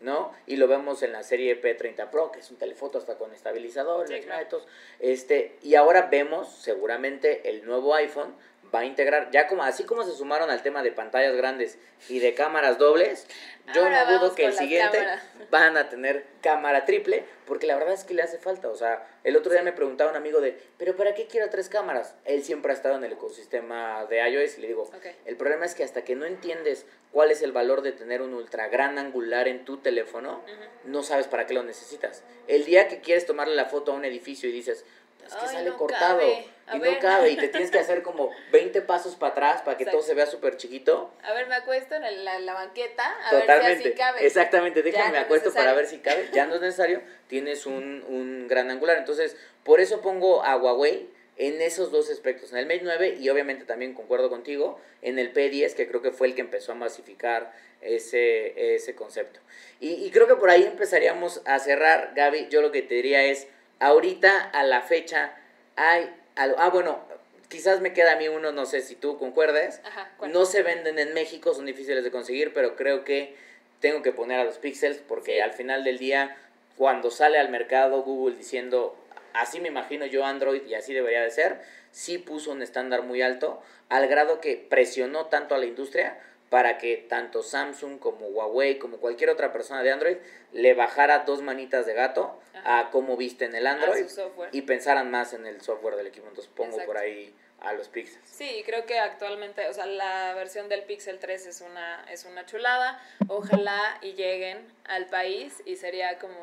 ¿No? Y lo vemos en la serie P30 Pro, que es un telefoto hasta con estabilizador, Sí, claro. este, y ahora vemos seguramente el nuevo iPhone va a integrar, ya como así como se sumaron al tema de pantallas grandes y de cámaras dobles, yo Ahora no dudo que el siguiente cámaras. van a tener cámara triple, porque la verdad es que le hace falta. O sea, el otro día me preguntaba un amigo de, ¿pero para qué quiero tres cámaras? Él siempre ha estado en el ecosistema de iOS y le digo, el problema es que hasta que no entiendes cuál es el valor de tener un ultra gran angular en tu teléfono, no sabes para qué lo necesitas. El día que quieres tomarle la foto a un edificio y dices, es que Ay, sale no cortado cabe. A y ver. no cabe y te tienes que hacer como 20 pasos para atrás para que todo se vea súper chiquito. A ver, me acuesto en el- la, la banqueta a ver si así cabe. Exactamente, déjame me acuesto para ver si cabe. Ya no es necesario. Tienes un, un gran angular. Entonces, por eso pongo a Huawei en esos dos aspectos. En el Mate 9 y obviamente también concuerdo contigo en el P10, que creo que fue el que empezó a masificar ese, ese concepto. Y, y creo que por ahí empezaríamos a cerrar, Gaby. Yo lo que te diría es, ahorita a la fecha hay... al- ah, bueno, quizás me queda a mí uno, no sé si tú concuerdes. Ajá. No se venden en México, son difíciles de conseguir, pero creo que tengo que poner a los pixels porque Sí. al final del día, cuando sale al mercado Google diciendo, así me imagino yo Android y así debería de ser, sí puso un estándar muy alto, al grado que presionó tanto a la industria para que tanto Samsung como Huawei, como cualquier otra persona de Android, le bajara dos manitas de gato Ajá. a cómo viste en el Android y pensaran más en el software del equipo. Entonces pongo por ahí a los pixels. Sí, creo que actualmente, o sea, la versión del Pixel 3 es una, es una chulada. Ojalá y lleguen al país y sería como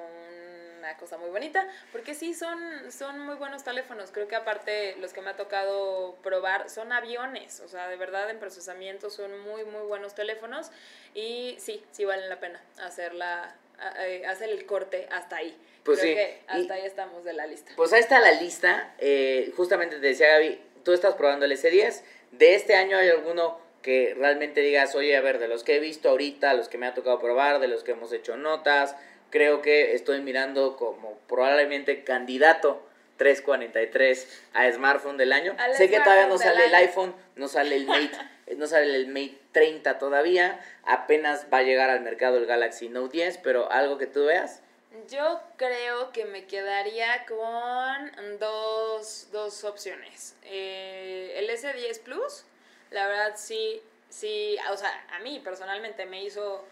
una cosa muy bonita, porque sí, son, son muy buenos teléfonos. Creo que aparte los que me ha tocado probar son aviones, o sea, de verdad en procesamiento son muy, muy buenos teléfonos y sí, sí valen la pena hacer, la, eh, hacer el corte hasta ahí. Pues Creo sí, que y- hasta ahí estamos de la lista. Pues ahí está la lista. Eh, justamente te decía Gaby, tú estás probando el S10. De este año hay alguno que realmente digas, oye, a ver, de los que he visto ahorita, los que me ha tocado probar, de los que hemos hecho notas, creo que estoy mirando como probablemente candidato 343 a smartphone del año. Al sé que todavía no sale el iPhone, no sale el Mate, no sale el Mate 30 todavía, apenas va a llegar al mercado el Galaxy Note 10, pero algo que tú veas. Yo creo que me quedaría con dos, dos opciones. Eh, el S10 Plus, la verdad sí, sí, o sea, a mí personalmente me hizo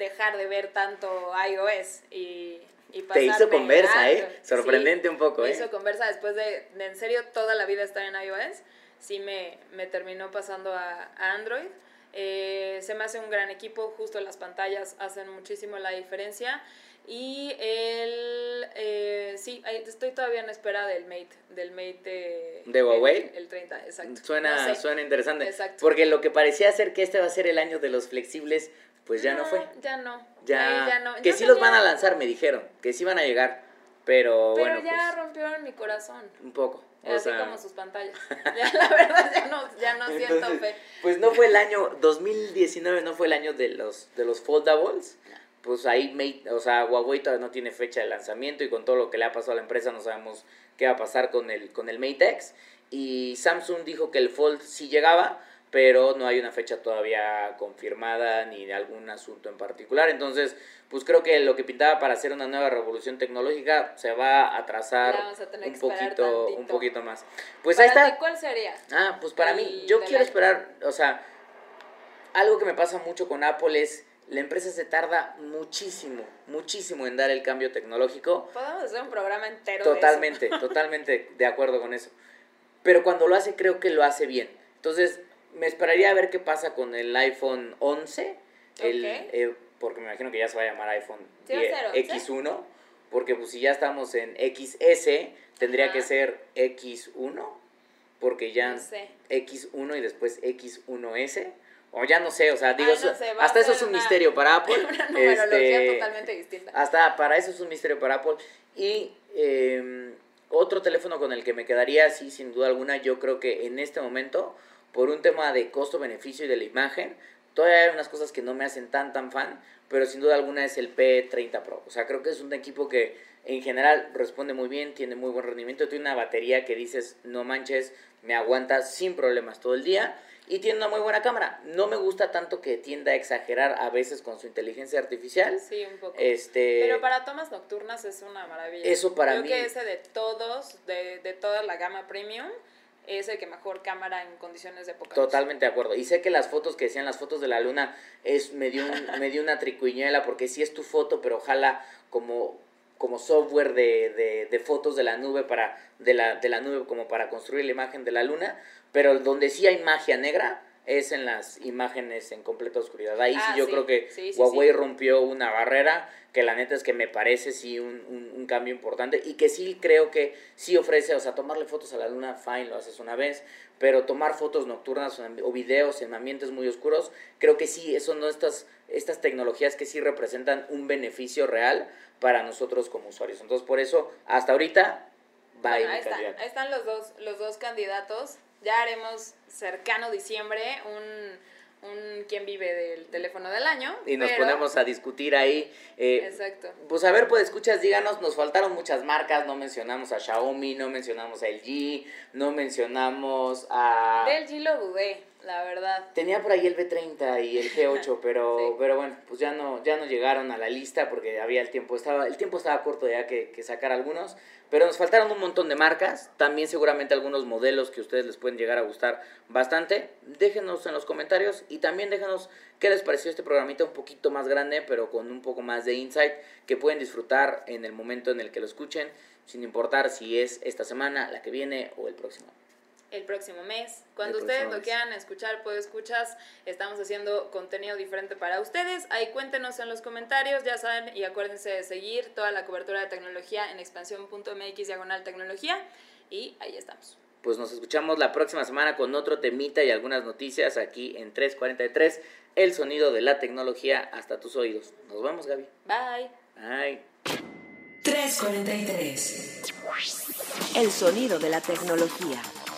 dejar de ver tanto iOS y, y Te hizo conversa, a ¿eh? Sorprendente un poco, Me ¿eh? hizo conversa después de, de en serio toda la vida estar en iOS. Sí me, me terminó pasando a, a Android. Eh, se me hace un gran equipo, justo las pantallas hacen muchísimo la diferencia. Y el, eh, sí, estoy todavía en espera del Mate, del Mate de, ¿De Huawei? El, el 30, exacto. Suena, No sé. suena interesante. Exacto. Porque lo que parecía ser que este va a ser el año de los flexibles, pues ya no, fue. Ya no. Ya, ya no. Que Yo sí los van a lanzar, me dijeron. Que sí van a llegar. Pero, Pero bueno, ya pues rompieron mi corazón. un poco. O Así sea, como sus pantallas. Ya, la verdad, ya no, ya no siento entonces, fe. Pues no fue el año, 2019 no fue el año de los, de los foldables. Pues ahí, Mate, o sea, Huawei todavía no tiene fecha de lanzamiento y con todo lo que le ha pasado a la empresa no sabemos qué va a pasar con el, con el Mate X. Y Samsung dijo que el Fold sí llegaba, pero no hay una fecha todavía confirmada ni de algún asunto en particular. Entonces, pues creo que lo que pintaba para hacer una nueva revolución tecnológica se va a atrasar un poquito, un poquito más. Pues ahí está. ti, ¿Cuál sería? Ah, pues para mí, yo quiero esperar, o sea, algo que me pasa mucho con Apple es, la empresa se tarda muchísimo, muchísimo en dar el cambio tecnológico. Podemos hacer un programa entero de Totalmente, totalmente de acuerdo con eso. Pero cuando lo hace, creo que lo hace bien. Entonces, me esperaría a ver qué pasa con el iPhone 11, el, eh, porque me imagino que ya se va a llamar iPhone ¿Sí a 10 ser 11? X1, porque pues si ya estamos en XS, tendría Ajá. que ser X1, porque ya No sé. X1 y después X1S. O ya no sé, o sea, digo, Ay, no eso- sé, hasta eso es un una- misterio para Apple. Una numerología Este, totalmente distinta. hasta para eso es un misterio para Apple. Y eh, otro teléfono con el que me quedaría, sí, sin duda alguna, yo creo que en este momento, por un tema de costo-beneficio y de la imagen, todavía hay unas cosas que no me hacen tan, tan fan, pero sin duda alguna es el P30 Pro. O sea, creo que es un equipo que en general responde muy bien, tiene muy buen rendimiento, tiene una batería que dices, no manches, me aguanta sin problemas todo el día. Y tiene una muy buena cámara. No me gusta tanto que tienda a exagerar a veces con su inteligencia artificial. Sí, un poco. Este, Pero para tomas nocturnas es una maravilla. Eso para Creo mí- que ese de todos, de, de toda la gama premium, es el que mejor cámara en condiciones de poca Totalmente de acuerdo. Y sé que las fotos que decían las fotos de la luna es medio, un, medio una tricuñuela porque sí es tu foto, pero ojalá como como software de, de, de, fotos de la nube para de la, de la nube como para construir la imagen de la luna, pero donde sí hay magia negra es en las imágenes en completa oscuridad. Ahí sí ah, yo creo que Huawei rompió una barrera que la neta es que me parece sí un, un, un, cambio importante y que sí creo que sí ofrece, o sea, tomarle fotos a la luna, fine, lo haces una vez, pero tomar fotos nocturnas o videos en ambientes muy oscuros, creo que sí, eso no estas, estas tecnologías que sí representan un beneficio real para nosotros como usuarios. Entonces, por eso, hasta ahorita, va ahí, están, ahí están los dos, los dos candidatos. Ya haremos cercano diciembre un, un quién vive del teléfono del año. Y nos ponemos a discutir ahí. Eh, Exacto. Pues a ver, pues escuchas, díganos, nos faltaron muchas marcas, no mencionamos a Xiaomi, no mencionamos a LG, no mencionamos a... De LG lo dudé la verdad. Tenía por ahí el B30 y el G8, pero, pero bueno, pues ya no, ya no llegaron a la lista porque había el tiempo, estaba, el tiempo estaba corto ya que, que sacar algunos, pero nos faltaron un montón de marcas, también seguramente algunos modelos que a ustedes les pueden llegar a gustar bastante. Déjenos en los comentarios y también déjenos qué les pareció este programita un poquito más grande, pero con un poco más de insight que pueden disfrutar en el momento en el que lo escuchen, sin importar si es esta semana, la que viene o el próximo el próximo mes. Cuando ustedes lo quieran escuchar, pues escuchas, estamos haciendo contenido diferente para ustedes. Ahí cuéntenos en los comentarios, ya saben, y acuérdense de seguir toda la cobertura de tecnología en expansión.mx diagonal tecnología. Y ahí estamos. Pues nos escuchamos la próxima semana con otro temita y algunas noticias aquí en 343, el sonido de la tecnología hasta tus oídos. Nos vemos, Gaby. Bye. Bye. 343. El sonido de la tecnología